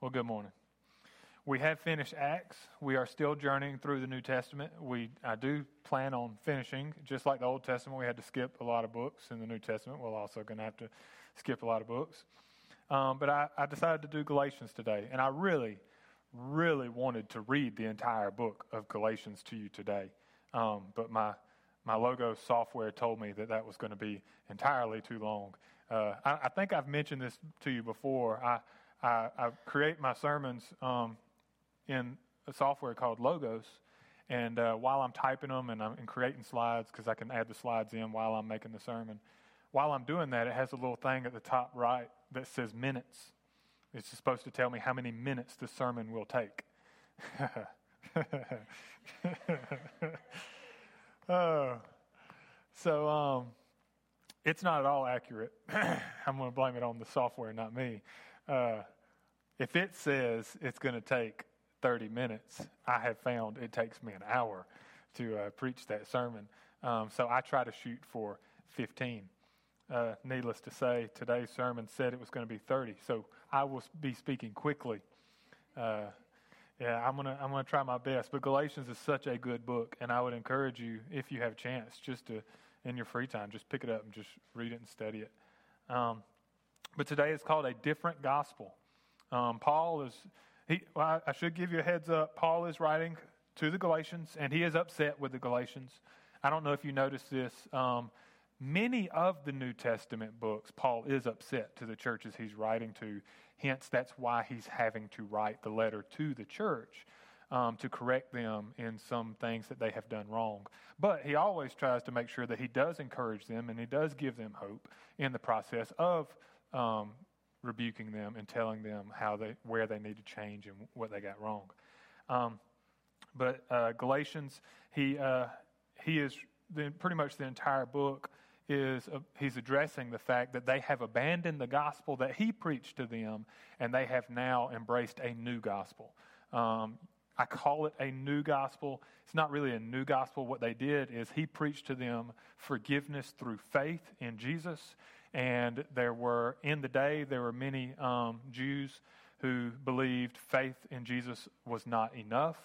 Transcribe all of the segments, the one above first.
Well, good morning. We have finished Acts. We are still journeying through the New Testament. We I do plan on finishing, just like the Old Testament. We had to skip a lot of books in the New Testament. We're also going to have to skip a lot of books. Um, but I, I decided to do Galatians today, and I really, really wanted to read the entire book of Galatians to you today. Um, but my my Logos software told me that that was going to be entirely too long. Uh, I, I, think I've mentioned this to you before. I I, I create my sermons um, in a software called Logos. And uh, while I'm typing them and I'm and creating slides, because I can add the slides in while I'm making the sermon, while I'm doing that, it has a little thing at the top right that says minutes. It's supposed to tell me how many minutes the sermon will take. oh, so um, it's not at all accurate. I'm going to blame it on the software, not me. Uh, if it says it's going to take 30 minutes, I have found it takes me an hour to uh, preach that sermon. Um, so I try to shoot for 15. Uh, needless to say, today's sermon said it was going to be 30, so I will be speaking quickly. Uh, yeah, I'm gonna I'm gonna try my best. But Galatians is such a good book, and I would encourage you, if you have a chance, just to in your free time, just pick it up and just read it and study it. Um, but today is called a different gospel. Um, Paul is, he, well, I should give you a heads up. Paul is writing to the Galatians, and he is upset with the Galatians. I don't know if you noticed this. Um, many of the New Testament books, Paul is upset to the churches he's writing to. Hence, that's why he's having to write the letter to the church um, to correct them in some things that they have done wrong. But he always tries to make sure that he does encourage them and he does give them hope in the process of um, rebuking them and telling them how they where they need to change and what they got wrong. Um, but uh, Galatians, he uh, he is the, pretty much the entire book is uh, he's addressing the fact that they have abandoned the gospel that he preached to them, and they have now embraced a new gospel. Um, I call it a new gospel. It's not really a new gospel. What they did is he preached to them forgiveness through faith in Jesus and there were, in the day, there were many um, Jews who believed faith in Jesus was not enough.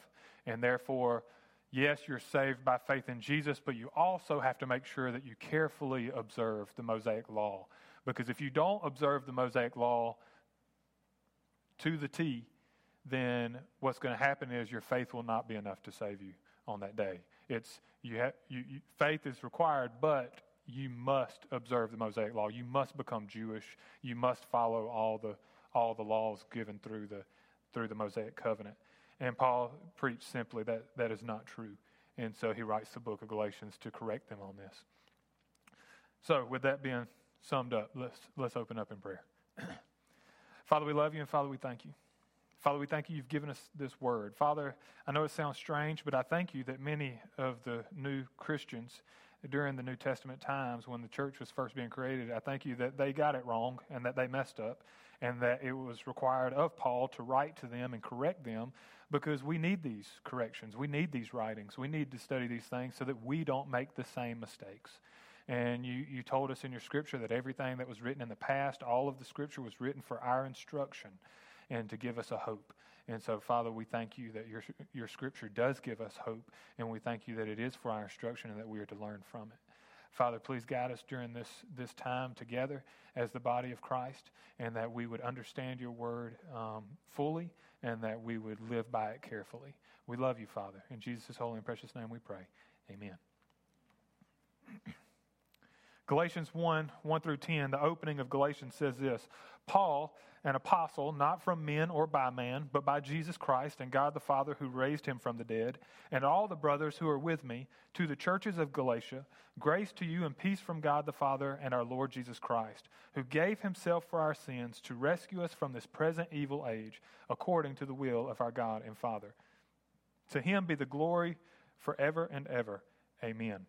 And therefore, yes, you're saved by faith in Jesus, but you also have to make sure that you carefully observe the Mosaic law. Because if you don't observe the Mosaic law to the T, then what's going to happen is your faith will not be enough to save you on that day. It's you have you, you, faith is required, but you must observe the Mosaic law. You must become Jewish. You must follow all the all the laws given through the through the Mosaic covenant. And Paul preached simply that that is not true. And so he writes the book of Galatians to correct them on this. So with that being summed up, let's let's open up in prayer. Father, we love you and Father, we thank you. Father, we thank you you've given us this word. Father, I know it sounds strange, but I thank you that many of the new Christians during the New Testament times when the church was first being created, I thank you that they got it wrong and that they messed up and that it was required of Paul to write to them and correct them because we need these corrections. We need these writings. We need to study these things so that we don't make the same mistakes. And you, you told us in your scripture that everything that was written in the past, all of the scripture was written for our instruction and to give us a hope. And so, Father, we thank you that your, your scripture does give us hope, and we thank you that it is for our instruction and that we are to learn from it. Father, please guide us during this, this time together as the body of Christ, and that we would understand your word um, fully, and that we would live by it carefully. We love you, Father. In Jesus' holy and precious name we pray. Amen. Galatians 1 1 through 10, the opening of Galatians says this Paul, an apostle, not from men or by man, but by Jesus Christ and God the Father who raised him from the dead, and all the brothers who are with me, to the churches of Galatia, grace to you and peace from God the Father and our Lord Jesus Christ, who gave himself for our sins to rescue us from this present evil age, according to the will of our God and Father. To him be the glory forever and ever. Amen.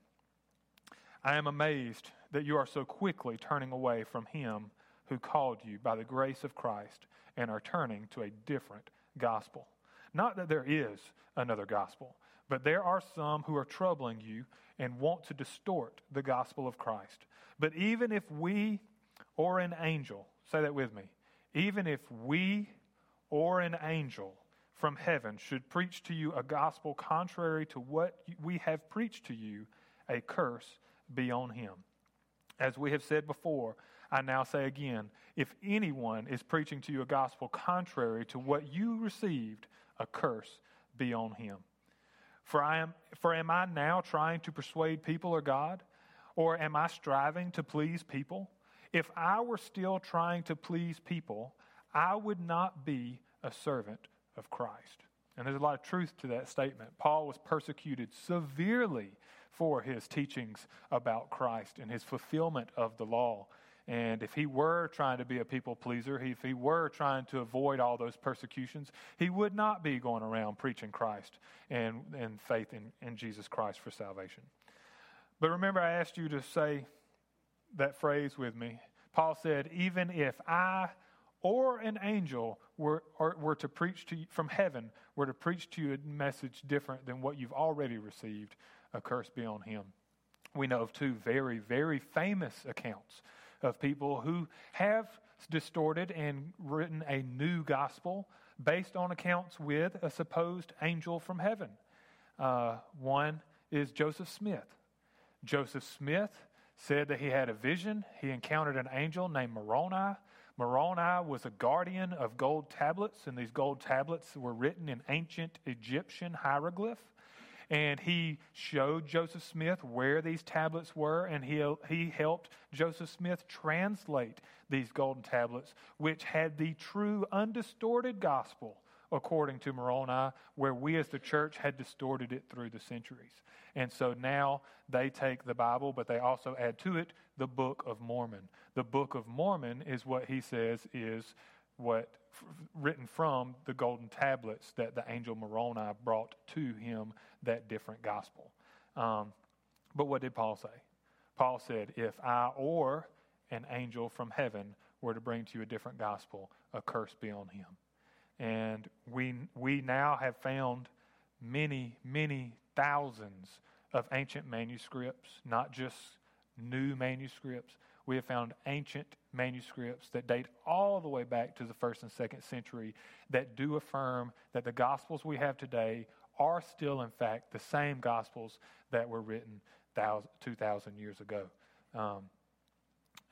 I am amazed that you are so quickly turning away from him who called you by the grace of Christ and are turning to a different gospel. Not that there is another gospel, but there are some who are troubling you and want to distort the gospel of Christ. But even if we or an angel, say that with me, even if we or an angel from heaven should preach to you a gospel contrary to what we have preached to you, a curse be on him. As we have said before, I now say again if anyone is preaching to you a gospel contrary to what you received, a curse be on him. For, I am, for am I now trying to persuade people or God? Or am I striving to please people? If I were still trying to please people, I would not be a servant of Christ. And there's a lot of truth to that statement. Paul was persecuted severely for his teachings about Christ and his fulfillment of the law. And if he were trying to be a people pleaser, if he were trying to avoid all those persecutions, he would not be going around preaching Christ and, and faith in, in Jesus Christ for salvation. But remember, I asked you to say that phrase with me. Paul said, Even if I or an angel were, were to preach to you from heaven, were to preach to you a message different than what you've already received, a curse be on him. We know of two very, very famous accounts of people who have distorted and written a new gospel based on accounts with a supposed angel from heaven. Uh, one is Joseph Smith. Joseph Smith said that he had a vision. He encountered an angel named Moroni Moroni was a guardian of gold tablets, and these gold tablets were written in ancient Egyptian hieroglyph. And he showed Joseph Smith where these tablets were, and he, he helped Joseph Smith translate these golden tablets, which had the true, undistorted gospel according to Moroni, where we as the church had distorted it through the centuries. And so now they take the Bible, but they also add to it the Book of Mormon. The Book of Mormon is what he says is what written from the golden tablets that the angel Moroni brought to him that different gospel. Um, but what did Paul say? Paul said, If I or an angel from heaven were to bring to you a different gospel, a curse be on him. And we, we now have found many, many thousands of ancient manuscripts, not just new manuscripts. We have found ancient manuscripts that date all the way back to the first and second century that do affirm that the gospels we have today are still, in fact, the same gospels that were written 2,000 years ago. Um,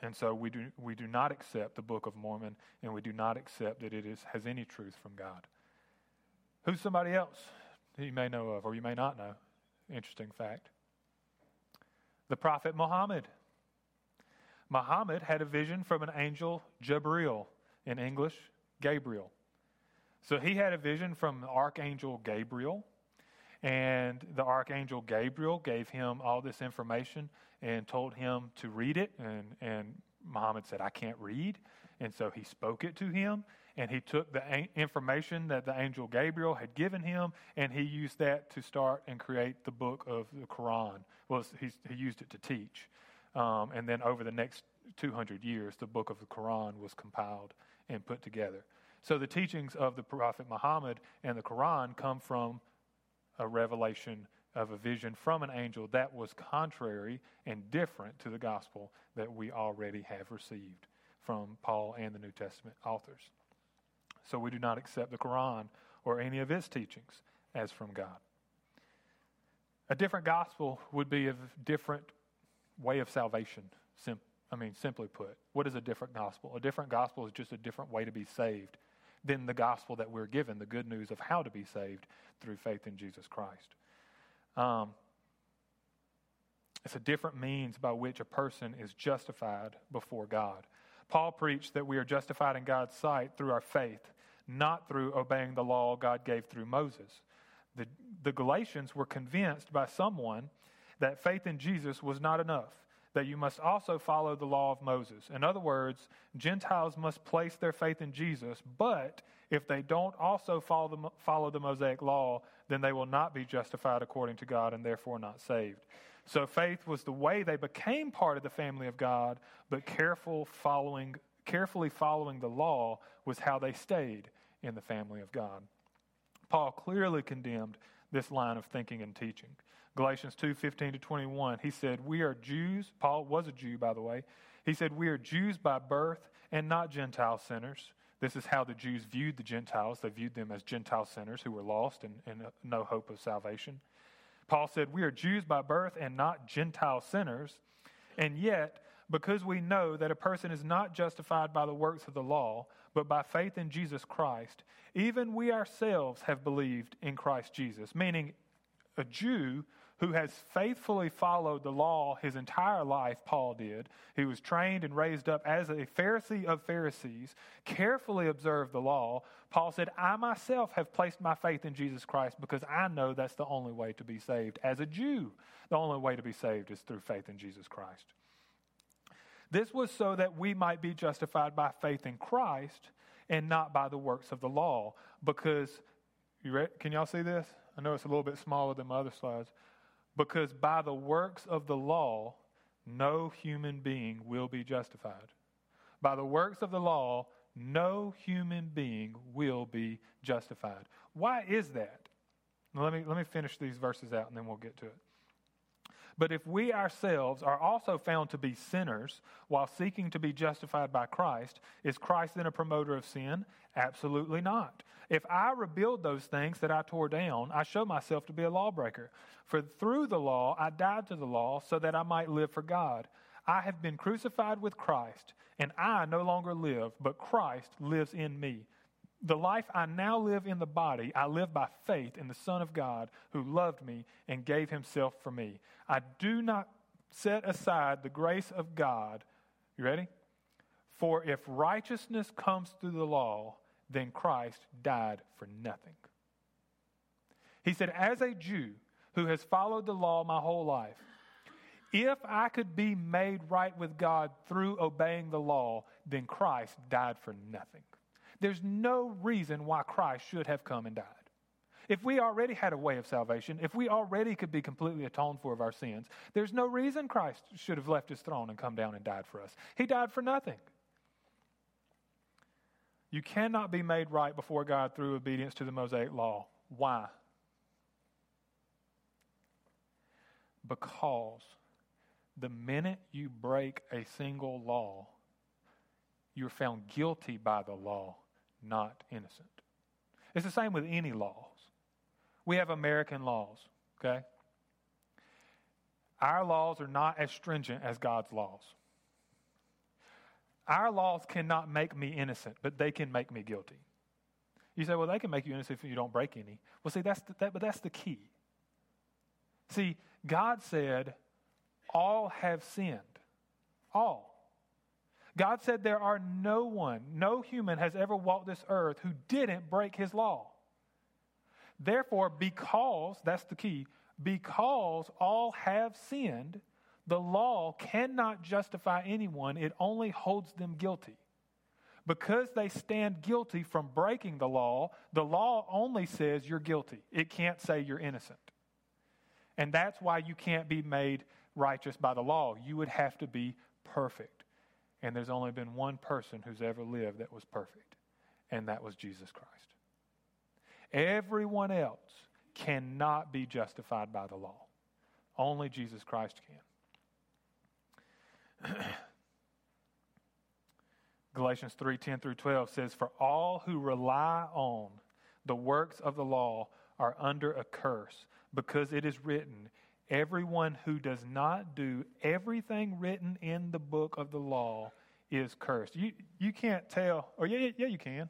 and so we do, we do not accept the Book of Mormon, and we do not accept that it is, has any truth from God. Who's somebody else you may know of, or you may not know? Interesting fact. The prophet Muhammad. Muhammad had a vision from an angel, Jabril, in English, Gabriel. So he had a vision from archangel Gabriel, and the archangel Gabriel gave him all this information and told him to read it. And, and Muhammad said, I can't read. And so he spoke it to him. And he took the information that the angel Gabriel had given him and he used that to start and create the book of the Quran. Well, he used it to teach. Um, and then over the next 200 years, the book of the Quran was compiled and put together. So the teachings of the Prophet Muhammad and the Quran come from a revelation of a vision from an angel that was contrary and different to the gospel that we already have received from Paul and the New Testament authors. So we do not accept the Quran or any of its teachings as from God. A different gospel would be a different way of salvation. Sim- I mean, simply put, what is a different gospel? A different gospel is just a different way to be saved than the gospel that we're given, the good news of how to be saved through faith in Jesus Christ. Um, it's a different means by which a person is justified before God. Paul preached that we are justified in God's sight through our faith, not through obeying the law God gave through Moses. The, the Galatians were convinced by someone that faith in Jesus was not enough that you must also follow the law of Moses. In other words, Gentiles must place their faith in Jesus, but if they don't also follow the, follow the Mosaic law, then they will not be justified according to God and therefore not saved. So faith was the way they became part of the family of God, but careful following, carefully following the law was how they stayed in the family of God. Paul clearly condemned this line of thinking and teaching. Galatians 2 15 to 21, he said, We are Jews. Paul was a Jew, by the way. He said, We are Jews by birth and not Gentile sinners. This is how the Jews viewed the Gentiles. They viewed them as Gentile sinners who were lost and, and no hope of salvation. Paul said, We are Jews by birth and not Gentile sinners. And yet, because we know that a person is not justified by the works of the law, but by faith in Jesus Christ, even we ourselves have believed in Christ Jesus. Meaning, a Jew who has faithfully followed the law his entire life, Paul did, who was trained and raised up as a Pharisee of Pharisees, carefully observed the law, Paul said, I myself have placed my faith in Jesus Christ because I know that's the only way to be saved. As a Jew, the only way to be saved is through faith in Jesus Christ. This was so that we might be justified by faith in Christ and not by the works of the law. Because, you can y'all see this? I know it's a little bit smaller than my other slides. Because by the works of the law, no human being will be justified. By the works of the law, no human being will be justified. Why is that? Let me, let me finish these verses out and then we'll get to it. But if we ourselves are also found to be sinners while seeking to be justified by Christ, is Christ then a promoter of sin? Absolutely not. If I rebuild those things that I tore down, I show myself to be a lawbreaker. For through the law I died to the law so that I might live for God. I have been crucified with Christ, and I no longer live, but Christ lives in me. The life I now live in the body, I live by faith in the Son of God who loved me and gave himself for me. I do not set aside the grace of God. You ready? For if righteousness comes through the law, then Christ died for nothing. He said, As a Jew who has followed the law my whole life, if I could be made right with God through obeying the law, then Christ died for nothing. There's no reason why Christ should have come and died. If we already had a way of salvation, if we already could be completely atoned for of our sins, there's no reason Christ should have left his throne and come down and died for us. He died for nothing. You cannot be made right before God through obedience to the Mosaic law. Why? Because the minute you break a single law, you're found guilty by the law, not innocent. It's the same with any laws. We have American laws, okay? Our laws are not as stringent as God's laws. Our laws cannot make me innocent, but they can make me guilty. You say, well, they can make you innocent if you don't break any. Well, see, that's the, that, but that's the key. See, God said, all have sinned. All. God said there are no one, no human has ever walked this earth who didn't break his law. Therefore, because, that's the key, because all have sinned, the law cannot justify anyone, it only holds them guilty. Because they stand guilty from breaking the law, the law only says you're guilty. It can't say you're innocent. And that's why you can't be made righteous by the law. You would have to be perfect. And there's only been one person who's ever lived that was perfect, and that was Jesus Christ. Everyone else cannot be justified by the law. Only Jesus Christ can. Galatians 3 10 through 12 says, For all who rely on the works of the law are under a curse, because it is written, Everyone who does not do everything written in the book of the law is cursed. You, you can't tell, oh, or yeah, yeah, you can.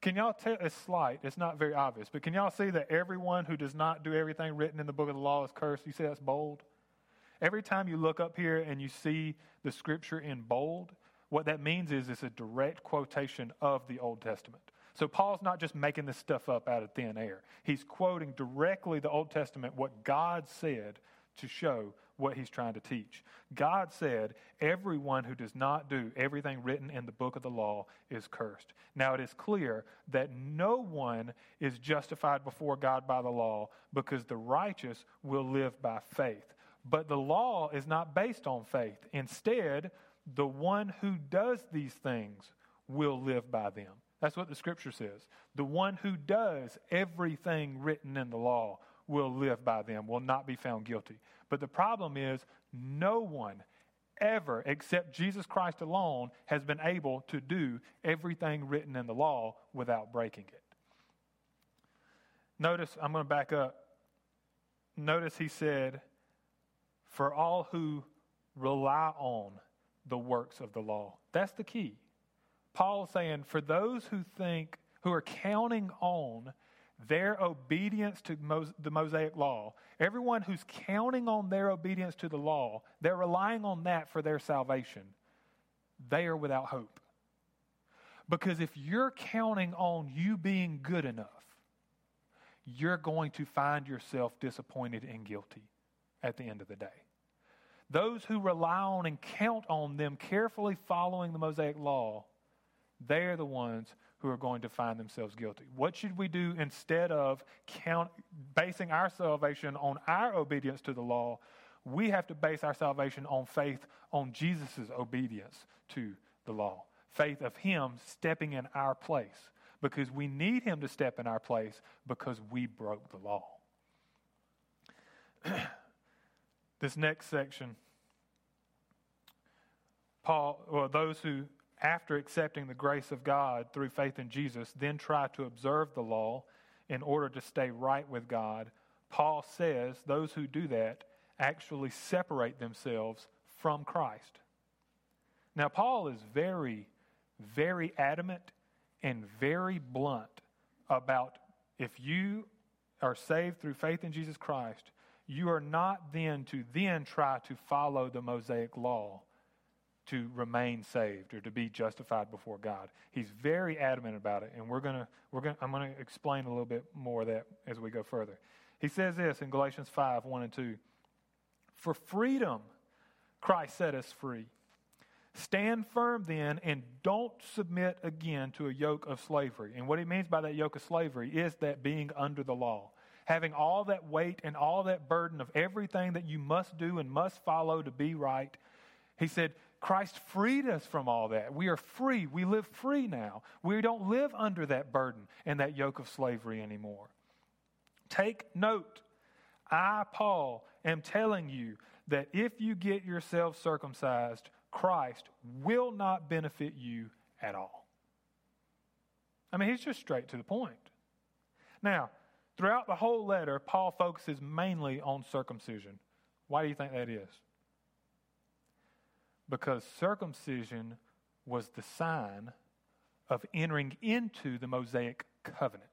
Can y'all tell? It's slight, it's not very obvious, but can y'all see that everyone who does not do everything written in the book of the law is cursed? You see that's bold? Every time you look up here and you see the scripture in bold, what that means is it's a direct quotation of the Old Testament. So Paul's not just making this stuff up out of thin air. He's quoting directly the Old Testament, what God said to show what he's trying to teach. God said, Everyone who does not do everything written in the book of the law is cursed. Now it is clear that no one is justified before God by the law because the righteous will live by faith. But the law is not based on faith. Instead, the one who does these things will live by them. That's what the scripture says. The one who does everything written in the law will live by them, will not be found guilty. But the problem is, no one ever, except Jesus Christ alone, has been able to do everything written in the law without breaking it. Notice, I'm going to back up. Notice he said, For all who rely on the works of the law. That's the key. Paul saying, For those who think, who are counting on their obedience to the Mosaic law, everyone who's counting on their obedience to the law, they're relying on that for their salvation, they are without hope. Because if you're counting on you being good enough, you're going to find yourself disappointed and guilty at the end of the day. Those who rely on and count on them carefully following the Mosaic law, they're the ones who are going to find themselves guilty. What should we do instead of count, basing our salvation on our obedience to the law? We have to base our salvation on faith on Jesus' obedience to the law. Faith of Him stepping in our place because we need Him to step in our place because we broke the law. this next section, Paul, well, those who after accepting the grace of God through faith in Jesus, then try to observe the law in order to stay right with God, Paul says those who do that actually separate themselves from Christ. Now, Paul is very, very adamant and very blunt about if you are saved through faith in Jesus Christ, you are not then to then try to follow the Mosaic law to remain saved or to be justified before God. He's very adamant about it, and we're gonna we're gonna I'm gonna explain a little bit more of that as we go further. He says this in Galatians five one and two. For freedom, Christ set us free. Stand firm then and don't submit again to a yoke of slavery. And what he means by that yoke of slavery is that being under the law, having all that weight and all that burden of everything that you must do and must follow to be right. He said, Christ freed us from all that. We are free. We live free now. We don't live under that burden and that yoke of slavery anymore. Take note. I, Paul, am telling you that if you get yourself circumcised, Christ will not benefit you at all. I mean, he's just straight to the point. Now, throughout the whole letter, Paul focuses mainly on circumcision. Why do you think that is? Because circumcision was the sign of entering into the Mosaic covenant.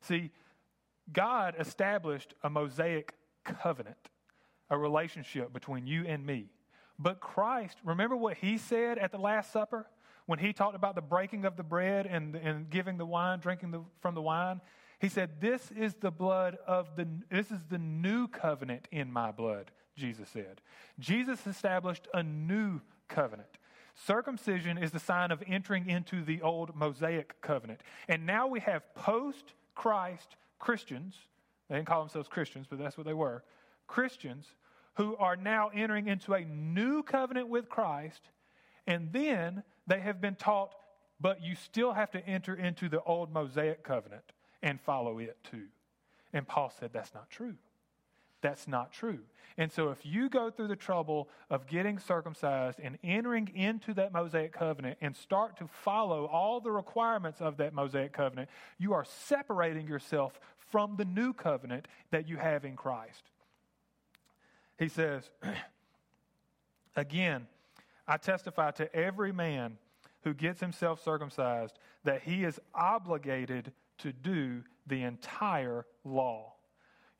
See, God established a Mosaic covenant, a relationship between you and me. But Christ, remember what he said at the Last Supper when he talked about the breaking of the bread and, and giving the wine, drinking the, from the wine? He said, This is the blood of the, this is the new covenant in my blood. Jesus said. Jesus established a new covenant. Circumcision is the sign of entering into the old Mosaic covenant. And now we have post Christ Christians. They didn't call themselves Christians, but that's what they were. Christians who are now entering into a new covenant with Christ. And then they have been taught, but you still have to enter into the old Mosaic covenant and follow it too. And Paul said that's not true. That's not true. And so, if you go through the trouble of getting circumcised and entering into that Mosaic covenant and start to follow all the requirements of that Mosaic covenant, you are separating yourself from the new covenant that you have in Christ. He says, Again, I testify to every man who gets himself circumcised that he is obligated to do the entire law.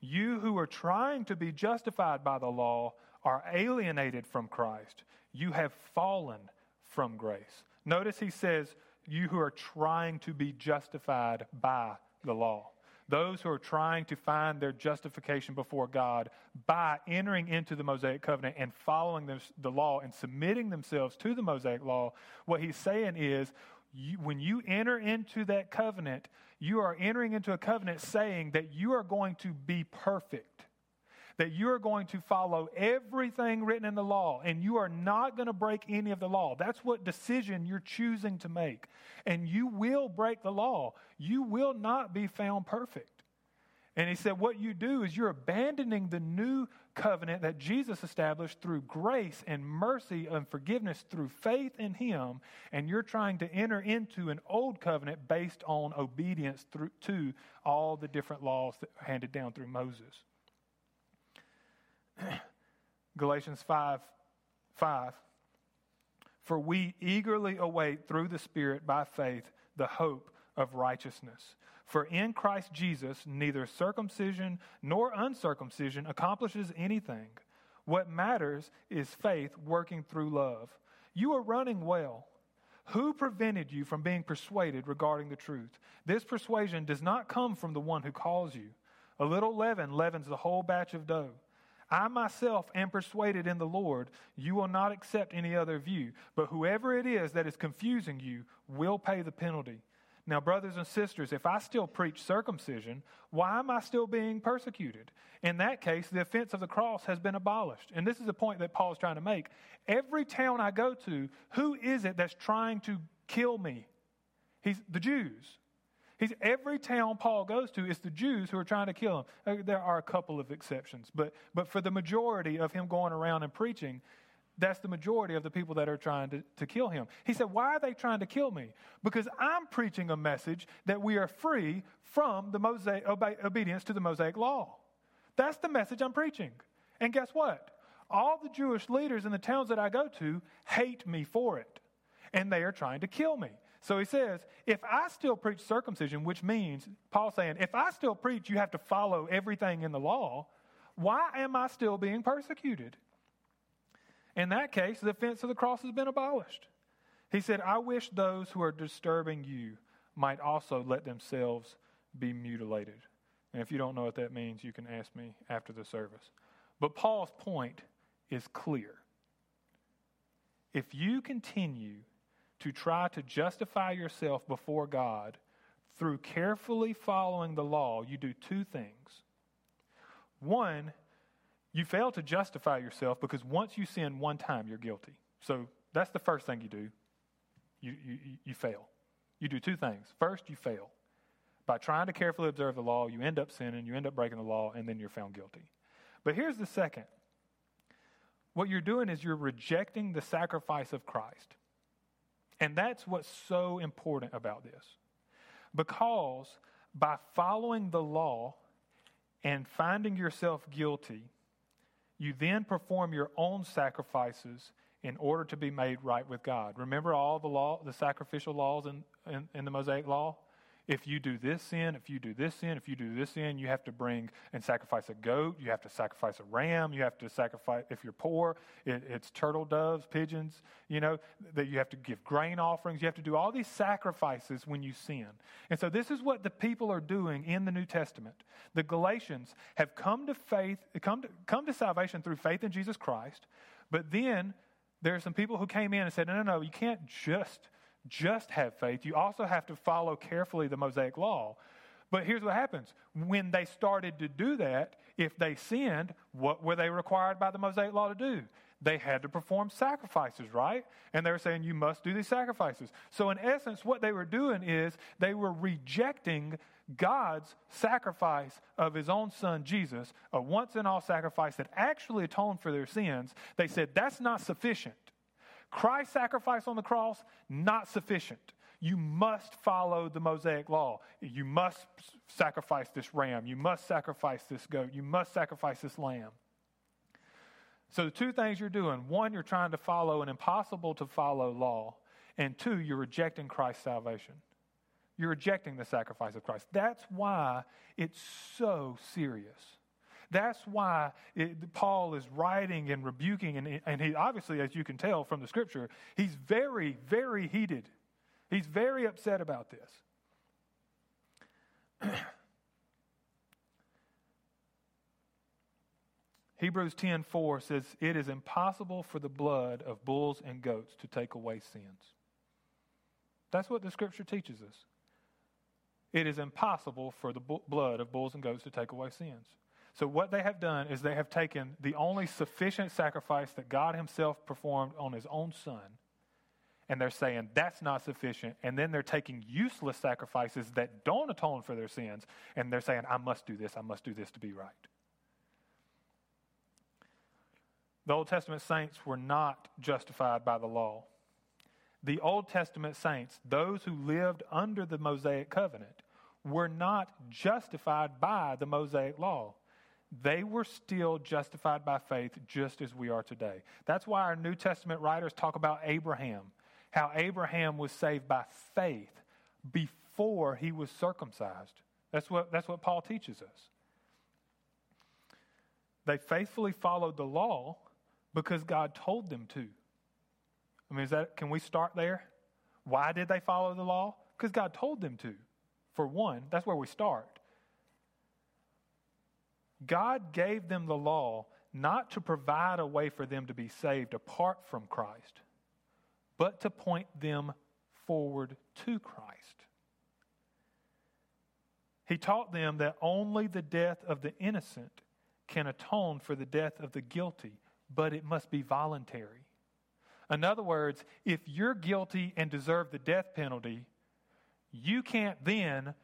You who are trying to be justified by the law are alienated from Christ. You have fallen from grace. Notice he says, You who are trying to be justified by the law. Those who are trying to find their justification before God by entering into the Mosaic covenant and following the law and submitting themselves to the Mosaic law, what he's saying is you, when you enter into that covenant, you are entering into a covenant saying that you are going to be perfect, that you are going to follow everything written in the law, and you are not going to break any of the law. That's what decision you're choosing to make. And you will break the law, you will not be found perfect. And he said, What you do is you're abandoning the new covenant that Jesus established through grace and mercy and forgiveness through faith in him, and you're trying to enter into an old covenant based on obedience through, to all the different laws that handed down through Moses. Galatians 5 5. For we eagerly await through the Spirit by faith the hope of righteousness. For in Christ Jesus, neither circumcision nor uncircumcision accomplishes anything. What matters is faith working through love. You are running well. Who prevented you from being persuaded regarding the truth? This persuasion does not come from the one who calls you. A little leaven leavens the whole batch of dough. I myself am persuaded in the Lord, you will not accept any other view, but whoever it is that is confusing you will pay the penalty. Now, brothers and sisters, if I still preach circumcision, why am I still being persecuted? In that case, the offense of the cross has been abolished. And this is the point that Paul is trying to make. Every town I go to, who is it that's trying to kill me? He's the Jews. He's, every town Paul goes to, it's the Jews who are trying to kill him. Uh, there are a couple of exceptions, but, but for the majority of him going around and preaching, that's the majority of the people that are trying to, to kill him. He said, Why are they trying to kill me? Because I'm preaching a message that we are free from the Mosaic, obe- obedience to the Mosaic law. That's the message I'm preaching. And guess what? All the Jewish leaders in the towns that I go to hate me for it, and they are trying to kill me. So he says, if I still preach circumcision, which means, Paul saying, if I still preach, you have to follow everything in the law, why am I still being persecuted? In that case, the offense of the cross has been abolished. He said, I wish those who are disturbing you might also let themselves be mutilated. And if you don't know what that means, you can ask me after the service. But Paul's point is clear. If you continue to try to justify yourself before God through carefully following the law, you do two things. One, you fail to justify yourself because once you sin one time, you're guilty. So that's the first thing you do. You, you, you fail. You do two things. First, you fail. By trying to carefully observe the law, you end up sinning, you end up breaking the law, and then you're found guilty. But here's the second what you're doing is you're rejecting the sacrifice of Christ. And that's what's so important about this. Because by following the law and finding yourself guilty, you then perform your own sacrifices in order to be made right with God. Remember all the law, the sacrificial laws in, in, in the Mosaic law? If you do this sin, if you do this sin, if you do this sin, you have to bring and sacrifice a goat. You have to sacrifice a ram. You have to sacrifice, if you're poor, it, it's turtle doves, pigeons, you know, that you have to give grain offerings. You have to do all these sacrifices when you sin. And so this is what the people are doing in the New Testament. The Galatians have come to faith, come to, come to salvation through faith in Jesus Christ, but then there are some people who came in and said, no, no, no, you can't just just have faith. You also have to follow carefully the Mosaic law. But here's what happens when they started to do that, if they sinned, what were they required by the Mosaic law to do? They had to perform sacrifices, right? And they were saying, You must do these sacrifices. So, in essence, what they were doing is they were rejecting God's sacrifice of his own son, Jesus, a once and all sacrifice that actually atoned for their sins. They said, That's not sufficient. Christ's sacrifice on the cross, not sufficient. You must follow the Mosaic law. You must sacrifice this ram. You must sacrifice this goat. You must sacrifice this lamb. So, the two things you're doing one, you're trying to follow an impossible to follow law, and two, you're rejecting Christ's salvation. You're rejecting the sacrifice of Christ. That's why it's so serious. That's why it, Paul is writing and rebuking, and, and he obviously, as you can tell from the scripture, he's very, very heated. He's very upset about this. Hebrews 10:4 says it is impossible for the blood of bulls and goats to take away sins. That's what the scripture teaches us. It is impossible for the blood of bulls and goats to take away sins. So, what they have done is they have taken the only sufficient sacrifice that God Himself performed on His own Son, and they're saying that's not sufficient. And then they're taking useless sacrifices that don't atone for their sins, and they're saying, I must do this, I must do this to be right. The Old Testament saints were not justified by the law. The Old Testament saints, those who lived under the Mosaic covenant, were not justified by the Mosaic law. They were still justified by faith just as we are today. That's why our New Testament writers talk about Abraham, how Abraham was saved by faith before he was circumcised. That's what, that's what Paul teaches us. They faithfully followed the law because God told them to. I mean, is that, can we start there? Why did they follow the law? Because God told them to. For one, that's where we start. God gave them the law not to provide a way for them to be saved apart from Christ, but to point them forward to Christ. He taught them that only the death of the innocent can atone for the death of the guilty, but it must be voluntary. In other words, if you're guilty and deserve the death penalty, you can't then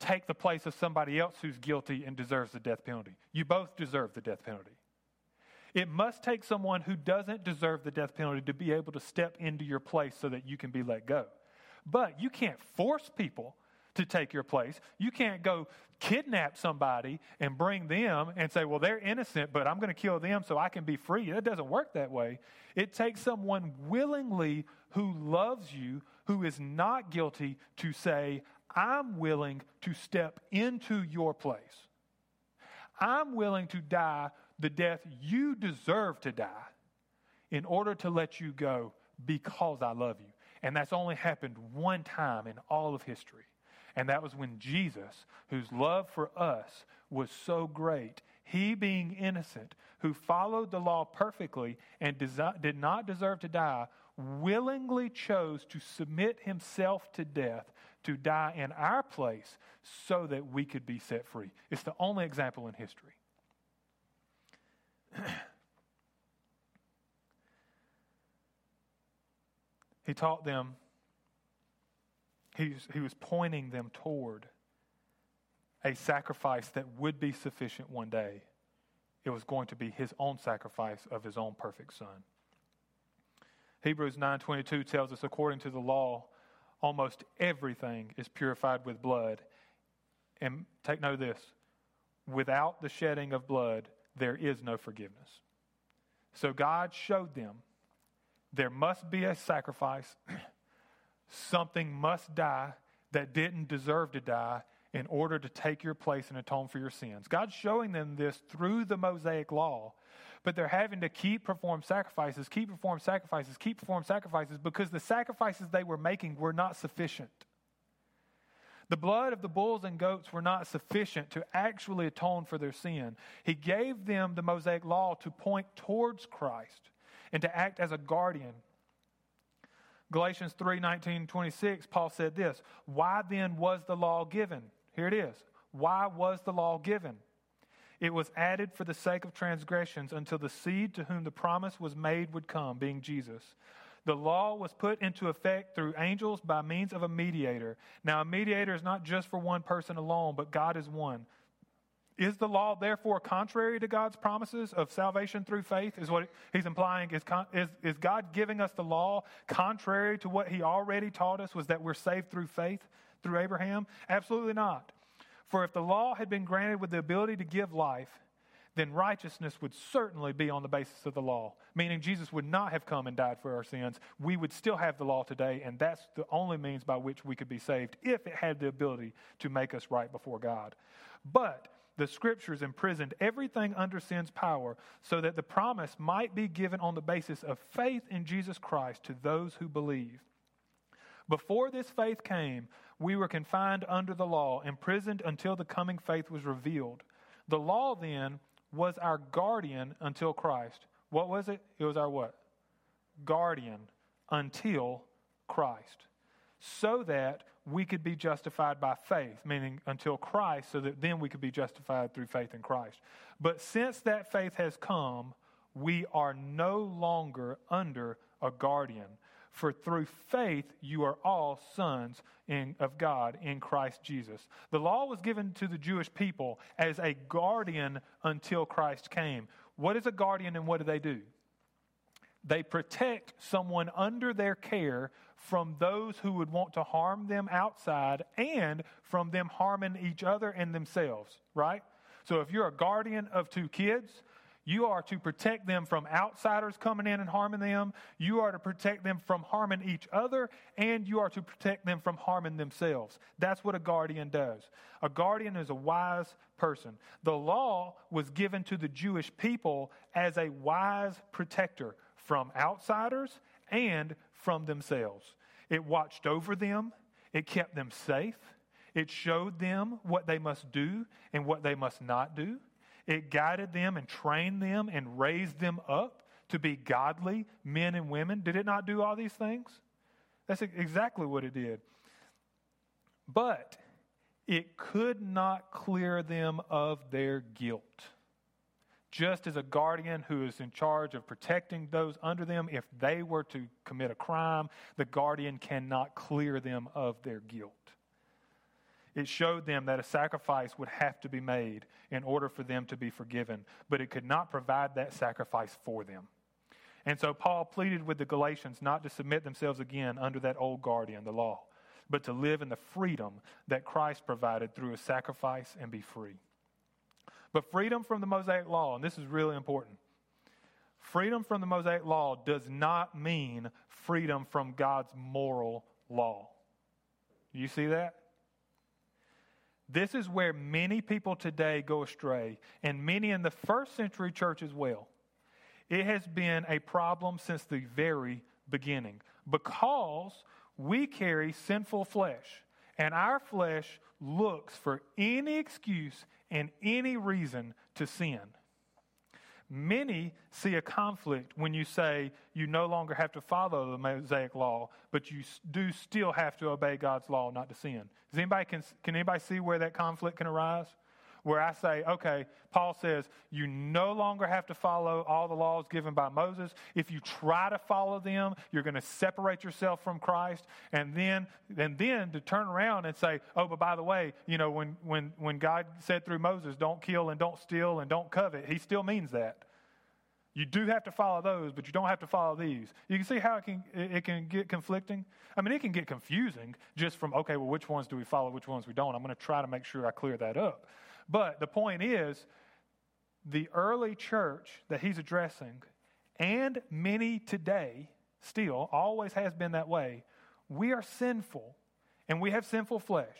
take the place of somebody else who's guilty and deserves the death penalty. You both deserve the death penalty. It must take someone who doesn't deserve the death penalty to be able to step into your place so that you can be let go. But you can't force people to take your place. You can't go kidnap somebody and bring them and say, well, they're innocent, but I'm going to kill them so I can be free. That doesn't work that way. It takes someone willingly who loves you, who is not guilty, to say, I'm willing to step into your place. I'm willing to die the death you deserve to die in order to let you go because I love you. And that's only happened one time in all of history. And that was when Jesus, whose love for us was so great, he being innocent, who followed the law perfectly and did not deserve to die, willingly chose to submit himself to death to die in our place so that we could be set free. It's the only example in history. he taught them, he he was pointing them toward a sacrifice that would be sufficient one day. It was going to be his own sacrifice of his own perfect son. Hebrews 9:22 tells us according to the law almost everything is purified with blood. And take note of this without the shedding of blood, there is no forgiveness. So God showed them there must be a sacrifice, something must die that didn't deserve to die in order to take your place and atone for your sins. God's showing them this through the Mosaic law but they're having to keep perform sacrifices, keep perform sacrifices, keep perform sacrifices because the sacrifices they were making were not sufficient. The blood of the bulls and goats were not sufficient to actually atone for their sin. He gave them the Mosaic law to point towards Christ and to act as a guardian. Galatians 3 19, 26, Paul said this Why then was the law given? Here it is. Why was the law given? It was added for the sake of transgressions until the seed to whom the promise was made would come, being Jesus. The law was put into effect through angels by means of a mediator. Now, a mediator is not just for one person alone, but God is one. Is the law therefore contrary to God's promises of salvation through faith? Is what he's implying. Is, is, is God giving us the law contrary to what he already taught us, was that we're saved through faith through Abraham? Absolutely not. For if the law had been granted with the ability to give life, then righteousness would certainly be on the basis of the law, meaning Jesus would not have come and died for our sins. We would still have the law today, and that's the only means by which we could be saved if it had the ability to make us right before God. But the scriptures imprisoned everything under sin's power so that the promise might be given on the basis of faith in Jesus Christ to those who believe. Before this faith came, we were confined under the law, imprisoned until the coming faith was revealed. The law then was our guardian until Christ. What was it? It was our what? Guardian until Christ. So that we could be justified by faith, meaning until Christ, so that then we could be justified through faith in Christ. But since that faith has come, we are no longer under a guardian. For through faith you are all sons in, of God in Christ Jesus. The law was given to the Jewish people as a guardian until Christ came. What is a guardian and what do they do? They protect someone under their care from those who would want to harm them outside and from them harming each other and themselves, right? So if you're a guardian of two kids, you are to protect them from outsiders coming in and harming them. You are to protect them from harming each other, and you are to protect them from harming themselves. That's what a guardian does. A guardian is a wise person. The law was given to the Jewish people as a wise protector from outsiders and from themselves. It watched over them, it kept them safe, it showed them what they must do and what they must not do. It guided them and trained them and raised them up to be godly men and women. Did it not do all these things? That's exactly what it did. But it could not clear them of their guilt just as a guardian who is in charge of protecting those under them, if they were to commit a crime, the guardian cannot clear them of their guilt. It showed them that a sacrifice would have to be made in order for them to be forgiven, but it could not provide that sacrifice for them. And so Paul pleaded with the Galatians not to submit themselves again under that old guardian, the law, but to live in the freedom that Christ provided through a sacrifice and be free. But freedom from the Mosaic law, and this is really important freedom from the Mosaic law does not mean freedom from God's moral law. You see that? This is where many people today go astray, and many in the first century church as well. It has been a problem since the very beginning because we carry sinful flesh, and our flesh looks for any excuse and any reason to sin. Many see a conflict when you say you no longer have to follow the Mosaic law, but you do still have to obey God's law not to sin. Does anybody can, can anybody see where that conflict can arise? Where I say, okay, Paul says, you no longer have to follow all the laws given by Moses. If you try to follow them, you're going to separate yourself from Christ. And then, and then to turn around and say, oh, but by the way, you know, when, when, when God said through Moses, don't kill and don't steal and don't covet, he still means that. You do have to follow those, but you don't have to follow these. You can see how it can, it can get conflicting. I mean, it can get confusing just from, okay, well, which ones do we follow, which ones we don't. I'm going to try to make sure I clear that up. But the point is, the early church that he's addressing, and many today still, always has been that way, we are sinful and we have sinful flesh.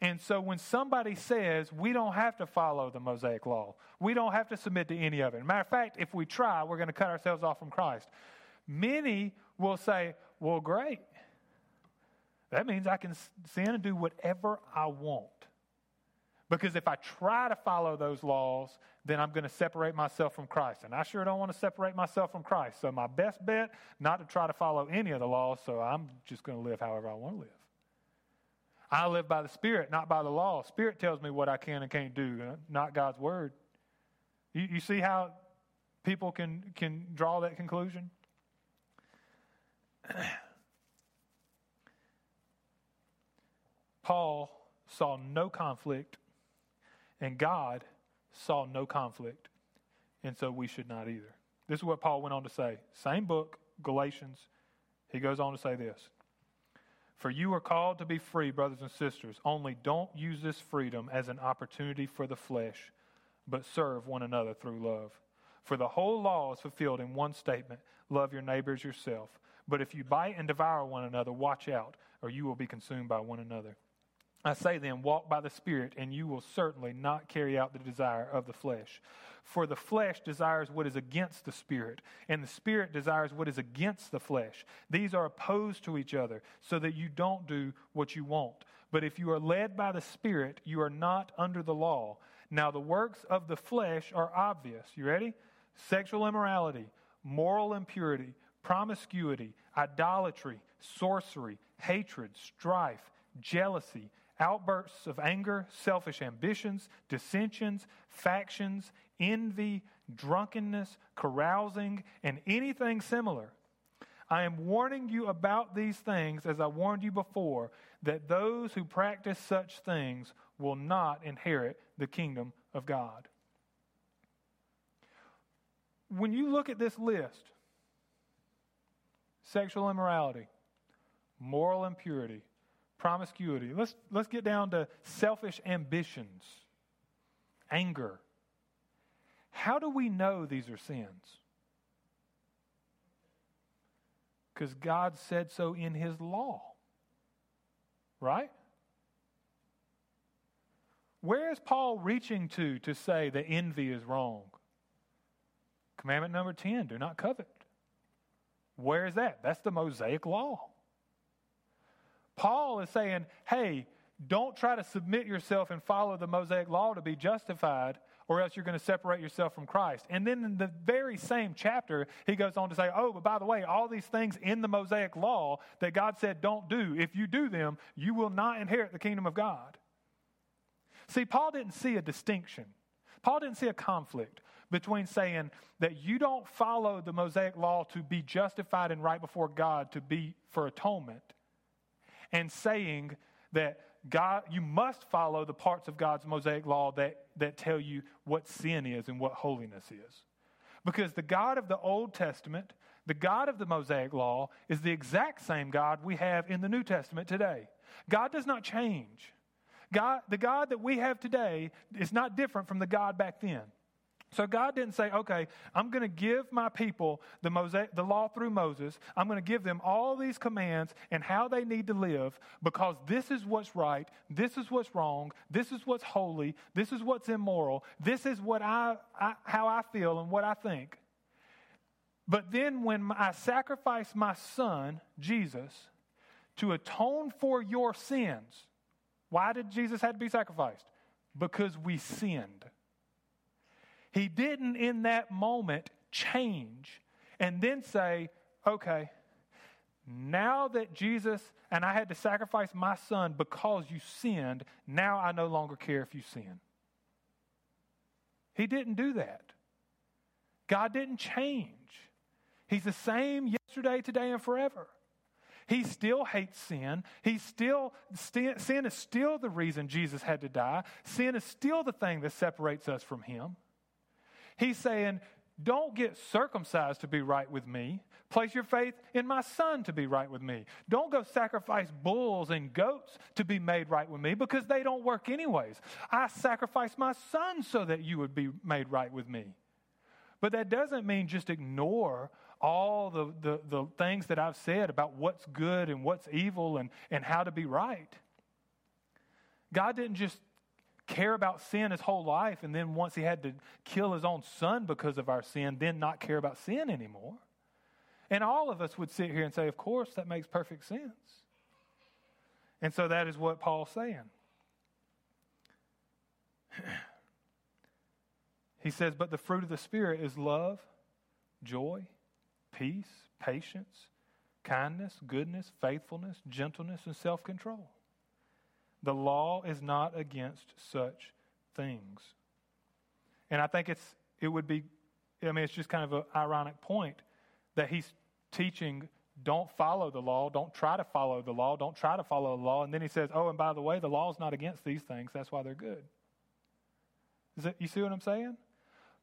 And so when somebody says we don't have to follow the Mosaic law, we don't have to submit to any of it. Matter of fact, if we try, we're going to cut ourselves off from Christ. Many will say, well, great. That means I can sin and do whatever I want. Because if I try to follow those laws, then I'm going to separate myself from Christ. And I sure don't want to separate myself from Christ. So my best bet, not to try to follow any of the laws, so I'm just going to live however I want to live. I live by the Spirit, not by the law. Spirit tells me what I can and can't do, uh, not God's word. You, you see how people can, can draw that conclusion? Paul saw no conflict and God saw no conflict, and so we should not either. This is what Paul went on to say. Same book, Galatians. He goes on to say this For you are called to be free, brothers and sisters. Only don't use this freedom as an opportunity for the flesh, but serve one another through love. For the whole law is fulfilled in one statement love your neighbors yourself. But if you bite and devour one another, watch out, or you will be consumed by one another. I say then, walk by the Spirit, and you will certainly not carry out the desire of the flesh. For the flesh desires what is against the Spirit, and the Spirit desires what is against the flesh. These are opposed to each other, so that you don't do what you want. But if you are led by the Spirit, you are not under the law. Now, the works of the flesh are obvious. You ready? Sexual immorality, moral impurity, promiscuity, idolatry, sorcery, hatred, strife, jealousy outbursts of anger, selfish ambitions, dissensions, factions, envy, drunkenness, carousing, and anything similar. I am warning you about these things as I warned you before, that those who practice such things will not inherit the kingdom of God. When you look at this list sexual immorality, moral impurity, promiscuity, let's, let's get down to selfish ambitions, anger. How do we know these are sins? Because God said so in His law. Right? Where is Paul reaching to to say that envy is wrong? Commandment number 10 do not covet. Where is that? That's the Mosaic law. Paul is saying, hey, don't try to submit yourself and follow the Mosaic law to be justified, or else you're going to separate yourself from Christ. And then in the very same chapter, he goes on to say, Oh, but by the way, all these things in the Mosaic law that God said don't do, if you do them, you will not inherit the kingdom of God. See, Paul didn't see a distinction, Paul didn't see a conflict between saying that you don't follow the Mosaic law to be justified and right before God to be for atonement, and saying that God, you must follow the parts of God's Mosaic law that, that tell you what sin is and what holiness is. Because the God of the Old Testament, the God of the Mosaic law, is the exact same God we have in the New Testament today. God does not change. God, the God that we have today is not different from the God back then. So God didn't say, okay, I'm going to give my people the, Mosaic, the law through Moses. I'm going to give them all these commands and how they need to live because this is what's right, this is what's wrong, this is what's holy, this is what's immoral, this is what I, I how I feel and what I think. But then when I sacrifice my son, Jesus, to atone for your sins, why did Jesus have to be sacrificed? Because we sinned. He didn't in that moment change and then say, okay, now that Jesus and I had to sacrifice my son because you sinned, now I no longer care if you sin. He didn't do that. God didn't change. He's the same yesterday, today, and forever. He still hates sin. He still sin is still the reason Jesus had to die. Sin is still the thing that separates us from him. He's saying, don't get circumcised to be right with me. Place your faith in my son to be right with me. Don't go sacrifice bulls and goats to be made right with me because they don't work anyways. I sacrificed my son so that you would be made right with me. But that doesn't mean just ignore all the, the, the things that I've said about what's good and what's evil and, and how to be right. God didn't just care about sin his whole life, and then once he had to kill his own son because of our sin, then not care about sin anymore. And all of us would sit here and say, Of course, that makes perfect sense. And so that is what Paul's saying. he says, But the fruit of the Spirit is love, joy, peace, patience, kindness, goodness, faithfulness, gentleness, and self control. The law is not against such things. And I think it's it would be I mean it's just kind of an ironic point that he's teaching don't follow the law, don't try to follow the law, don't try to follow the law, and then he says, "Oh, and by the way, the law is not against these things. That's why they're good." Is it, you see what I'm saying?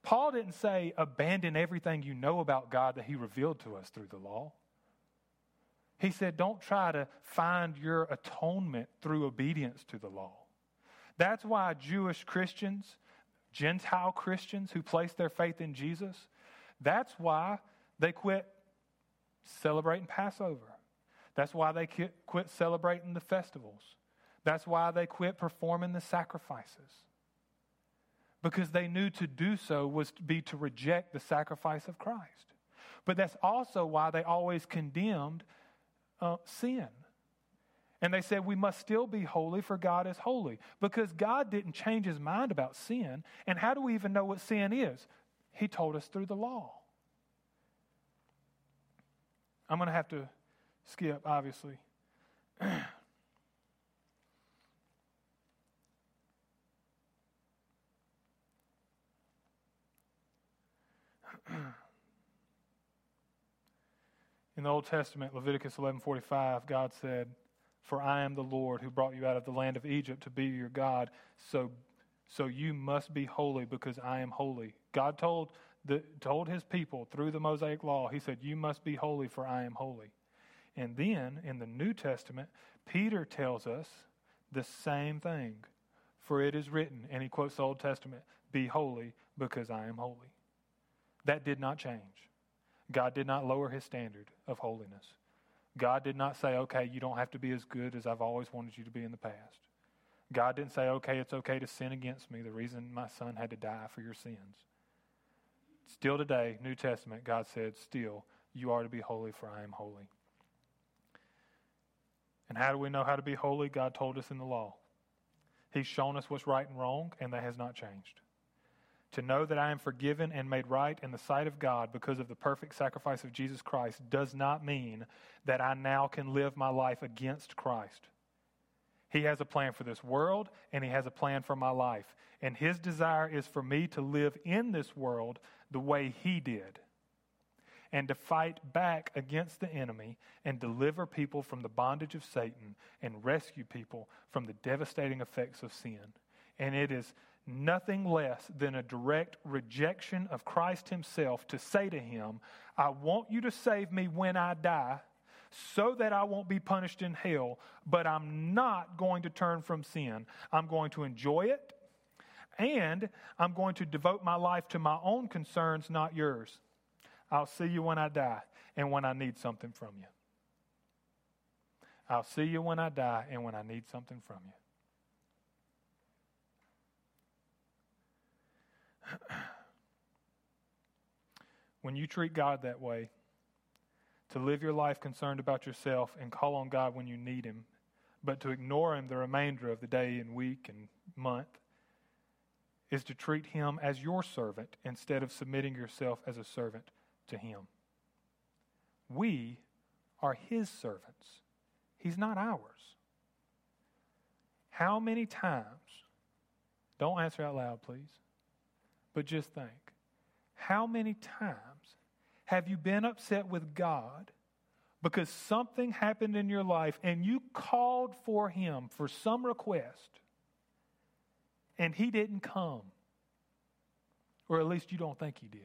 Paul didn't say abandon everything you know about God that he revealed to us through the law. He said, don't try to find your atonement through obedience to the law. That's why Jewish Christians, Gentile Christians who place their faith in Jesus, that's why they quit celebrating Passover. That's why they quit celebrating the festivals. That's why they quit performing the sacrifices. Because they knew to do so was to be to reject the sacrifice of Christ. But that's also why they always condemned uh, sin. And they said, We must still be holy, for God is holy. Because God didn't change his mind about sin. And how do we even know what sin is? He told us through the law. I'm going to have to skip, obviously. In the Old Testament, Leviticus 11:45, God said, "For I am the Lord who brought you out of the land of Egypt to be your God, so so you must be holy because I am holy." God told the, told his people through the Mosaic law, he said, "You must be holy for I am holy." And then in the New Testament, Peter tells us the same thing. For it is written, and he quotes the Old Testament, Be holy because I am holy. That did not change. God did not lower his standard of holiness. God did not say, okay, you don't have to be as good as I've always wanted you to be in the past. God didn't say, okay, it's okay to sin against me, the reason my son had to die for your sins. Still today, New Testament, God said, still, you are to be holy, for I am holy. And how do we know how to be holy? God told us in the law. He's shown us what's right and wrong, and that has not changed. To know that I am forgiven and made right in the sight of God because of the perfect sacrifice of Jesus Christ does not mean that I now can live my life against Christ. He has a plan for this world, and He has a plan for my life. And His desire is for me to live in this world the way He did and to fight back against the enemy and deliver people from the bondage of Satan and rescue people from the devastating effects of sin. And it is nothing less than a direct rejection of Christ Himself to say to Him, I want you to save me when I die so that I won't be punished in hell, but I'm not going to turn from sin. I'm going to enjoy it, and I'm going to devote my life to my own concerns, not yours. I'll see you when I die and when I need something from you. I'll see you when I die and when I need something from you. when you treat God that way, to live your life concerned about yourself and call on God when you need Him, but to ignore Him the remainder of the day and week and month, is to treat Him as your servant instead of submitting yourself as a servant to him. We are his servants, he's not ours. How many times, don't answer out loud, please, but just think, how many times have you been upset with God because something happened in your life and you called for him for some request and he didn't come? Or at least you don't think he did.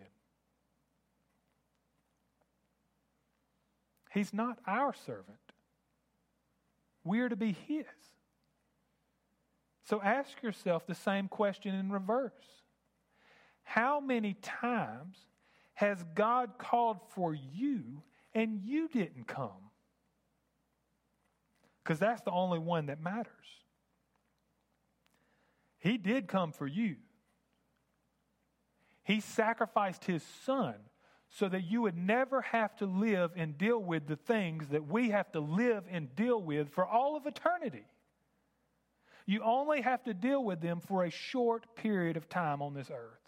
He's not our servant. We are to be His. So ask yourself the same question in reverse How many times has God called for you and you didn't come? Because that's the only one that matters. He did come for you. He sacrificed his son so that you would never have to live and deal with the things that we have to live and deal with for all of eternity. You only have to deal with them for a short period of time on this earth.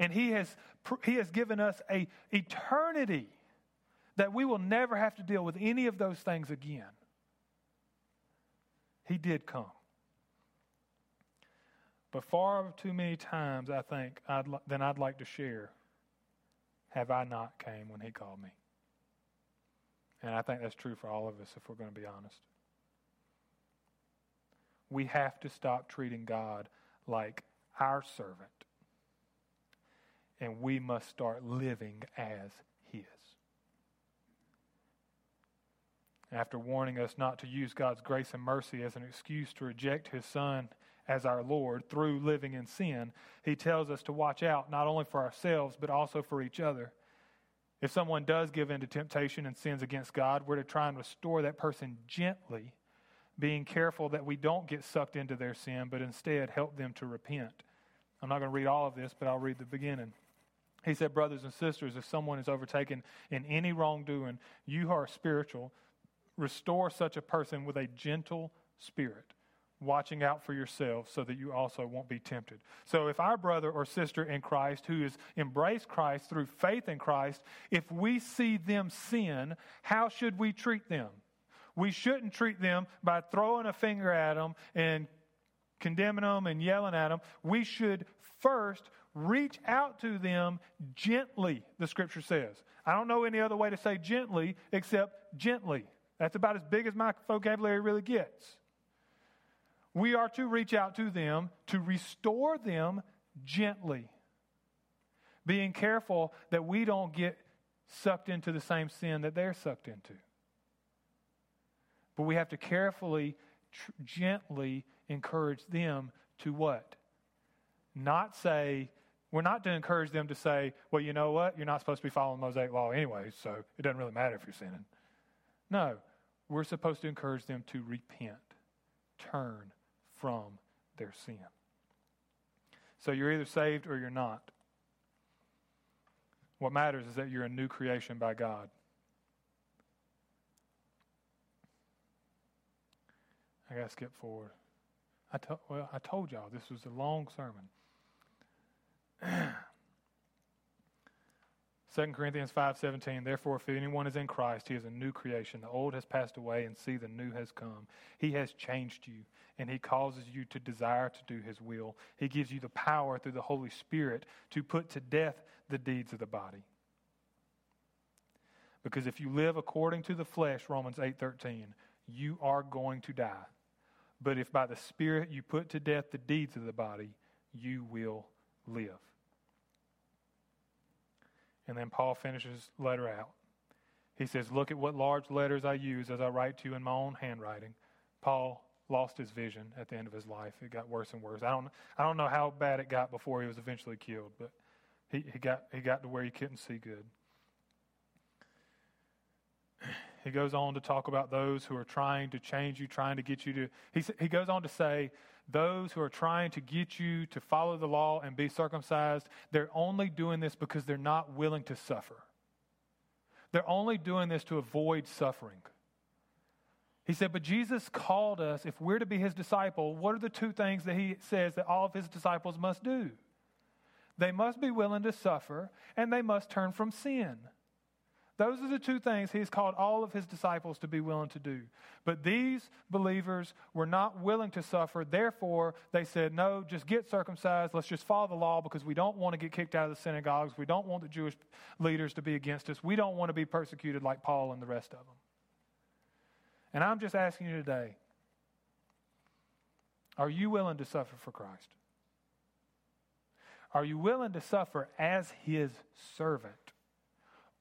And he has, he has given us a eternity that we will never have to deal with any of those things again. He did come. But far too many times, I think, I'd, then I'd like to share, have I not came when he called me? And I think that's true for all of us if we're going to be honest. We have to stop treating God like our servant. And we must start living as His. After warning us not to use God's grace and mercy as an excuse to reject His Son as our Lord through living in sin, he tells us to watch out not only for ourselves, but also for each other. If someone does give in to temptation and sins against God, we're to try and restore that person gently, being careful that we don't get sucked into their sin, but instead help them to repent. I'm not going to read all of this, but I'll read the beginning. He said, Brothers and sisters, if someone is overtaken in any wrongdoing, you who are spiritual, restore such a person with a gentle spirit watching out for yourselves so that you also won't be tempted. So, if our brother or sister in Christ who has embraced Christ through faith in Christ, if we see them sin, how should we treat them? We shouldn't treat them by throwing a finger at them and condemning them and yelling at them. We should first reach out to them gently, the scripture says. I don't know any other way to say gently except gently. That's about as big as my vocabulary really gets. We are to reach out to them to restore them gently, being careful that we don't get sucked into the same sin that they're sucked into. But we have to carefully, tr- gently encourage them to what? Not say, we're not to encourage them to say, well, you know what? You're not supposed to be following Mosaic law anyway, so it doesn't really matter if you're sinning. No, we're supposed to encourage them to repent, turn from their sin. So you're either saved or you're not. What matters is that you're a new creation by God. I got to skip forward. I to, well, I told y'all this was a long sermon. 2 Corinthians 5:17 Therefore if anyone is in Christ he is a new creation. The old has passed away and see the new has come. He has changed you and he causes you to desire to do his will. He gives you the power through the Holy Spirit to put to death the deeds of the body. Because if you live according to the flesh Romans 8:13 you are going to die. But if by the spirit you put to death the deeds of the body you will live and then Paul finishes letter out. He says, Look at what large letters I use as I write to you in my own handwriting. Paul lost his vision at the end of his life. It got worse and worse. I don't, I don't know how bad it got before he was eventually killed, but he, he, got, he got to where he couldn't see good. He goes on to talk about those who are trying to change you, trying to get you to. He, he goes on to say those who are trying to get you to follow the law and be circumcised, they're only doing this because they're not willing to suffer. They're only doing this to avoid suffering. He said, But Jesus called us, if we're to be his disciple, what are the two things that he says that all of his disciples must do? They must be willing to suffer, and they must turn from sin. Those are the two things he's called all of his disciples to be willing to do. But these believers were not willing to suffer. Therefore, they said, No, just get circumcised. Let's just follow the law because we don't want to get kicked out of the synagogues. We don't want the Jewish leaders to be against us. We don't want to be persecuted like Paul and the rest of them. And I'm just asking you today are you willing to suffer for Christ? Are you willing to suffer as his servant?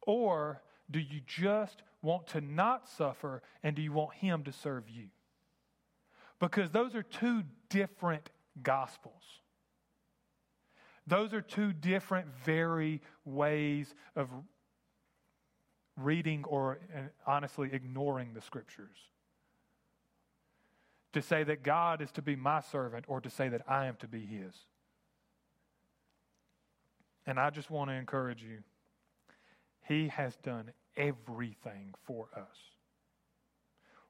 Or do you just want to not suffer and do you want Him to serve you? Because those are two different gospels. Those are two different, very ways of reading or uh, honestly ignoring the scriptures. To say that God is to be my servant or to say that I am to be His. And I just want to encourage you he has done everything for us.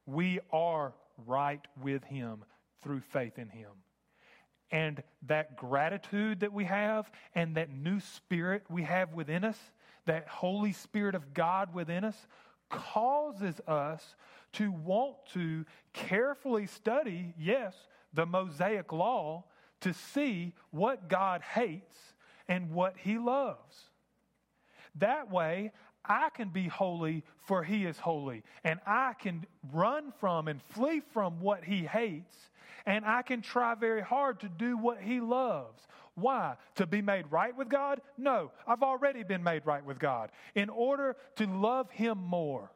We are right with Him through faith in Him. And that gratitude that we have and that new spirit we have within us, that Holy Spirit of God within us, causes us to want to carefully study, yes, the Mosaic law to see what God hates and what He loves. That way, I can be holy for he is holy. And I can run from and flee from what he hates. And I can try very hard to do what he loves. Why? To be made right with God? No, I've already been made right with God. In order to love him more.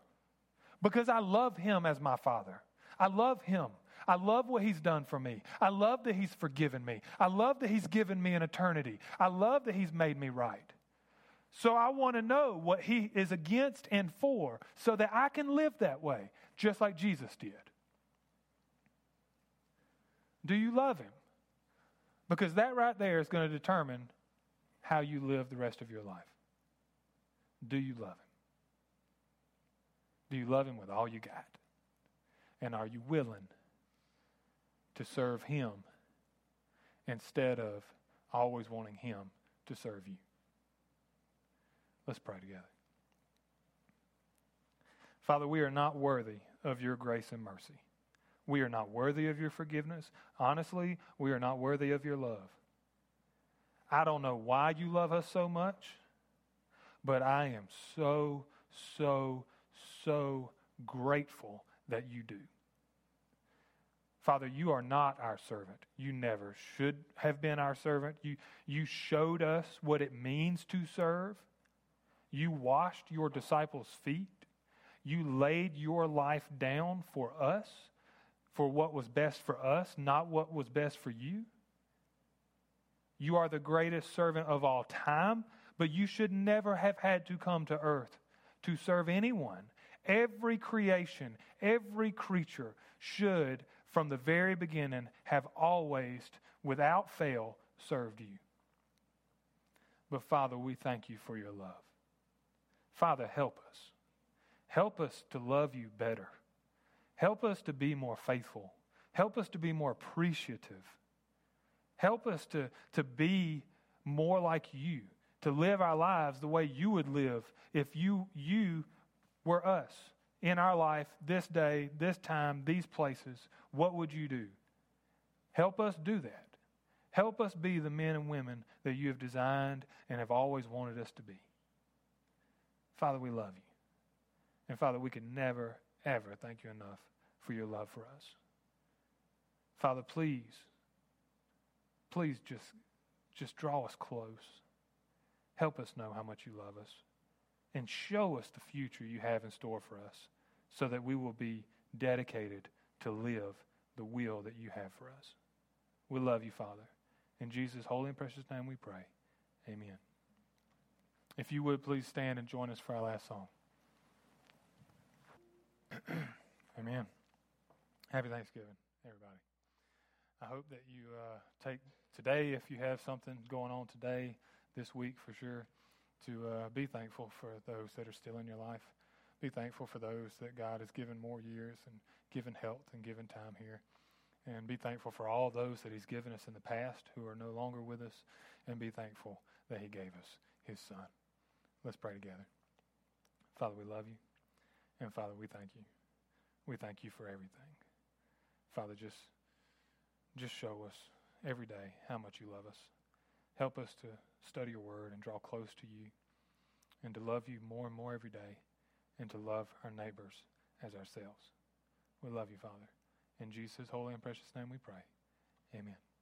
Because I love him as my father. I love him. I love what he's done for me. I love that he's forgiven me. I love that he's given me an eternity. I love that he's made me right. So I want to know what he is against and for so that I can live that way, just like Jesus did. Do you love him? Because that right there is going to determine how you live the rest of your life. Do you love him? Do you love him with all you got? And are you willing to serve him instead of always wanting him to serve you? Let's pray together. Father, we are not worthy of your grace and mercy. We are not worthy of your forgiveness. Honestly, we are not worthy of your love. I don't know why you love us so much, but I am so, so, so grateful that you do. Father, you are not our servant. You never should have been our servant. You, you showed us what it means to serve. You washed your disciples' feet. You laid your life down for us, for what was best for us, not what was best for you. You are the greatest servant of all time, but you should never have had to come to earth to serve anyone. Every creation, every creature should from the very beginning have always, without fail, served you. But Father, we thank you for your love. Father, help us. Help us to love you better. Help us to be more faithful. Help us to be more appreciative. Help us to, to be more like you, to live our lives the way you would live if you, you were us in our life, this day, this time, these places, what would you do? Help us do that. Help us be the men and women that you have designed and have always wanted us to be. Father, we love you. And Father, we can never, ever thank you enough for your love for us. Father, please, please just, just draw us close. Help us know how much you love us. And show us the future you have in store for us so that we will be dedicated to live the will that you have for us. We love you, Father. In Jesus' holy and precious name we pray. Amen. If you would please stand and join us for our last song. Amen. Happy Thanksgiving, everybody. I hope that you uh, take today, if you have something going on today, this week for sure, to uh, be thankful for those that are still in your life. Be thankful for those that God has given more years and given health and given time here. And be thankful for all those that He's given us in the past who are no longer with us. And be thankful that He gave us His Son. Let's pray together. Father, we love you. And Father, we thank you. We thank you for everything. Father, just, just show us every day how much you love us. Help us to study your word and draw close to you and to love you more and more every day and to love our neighbors as ourselves. We love you, Father. In Jesus' holy and precious name we pray. Amen.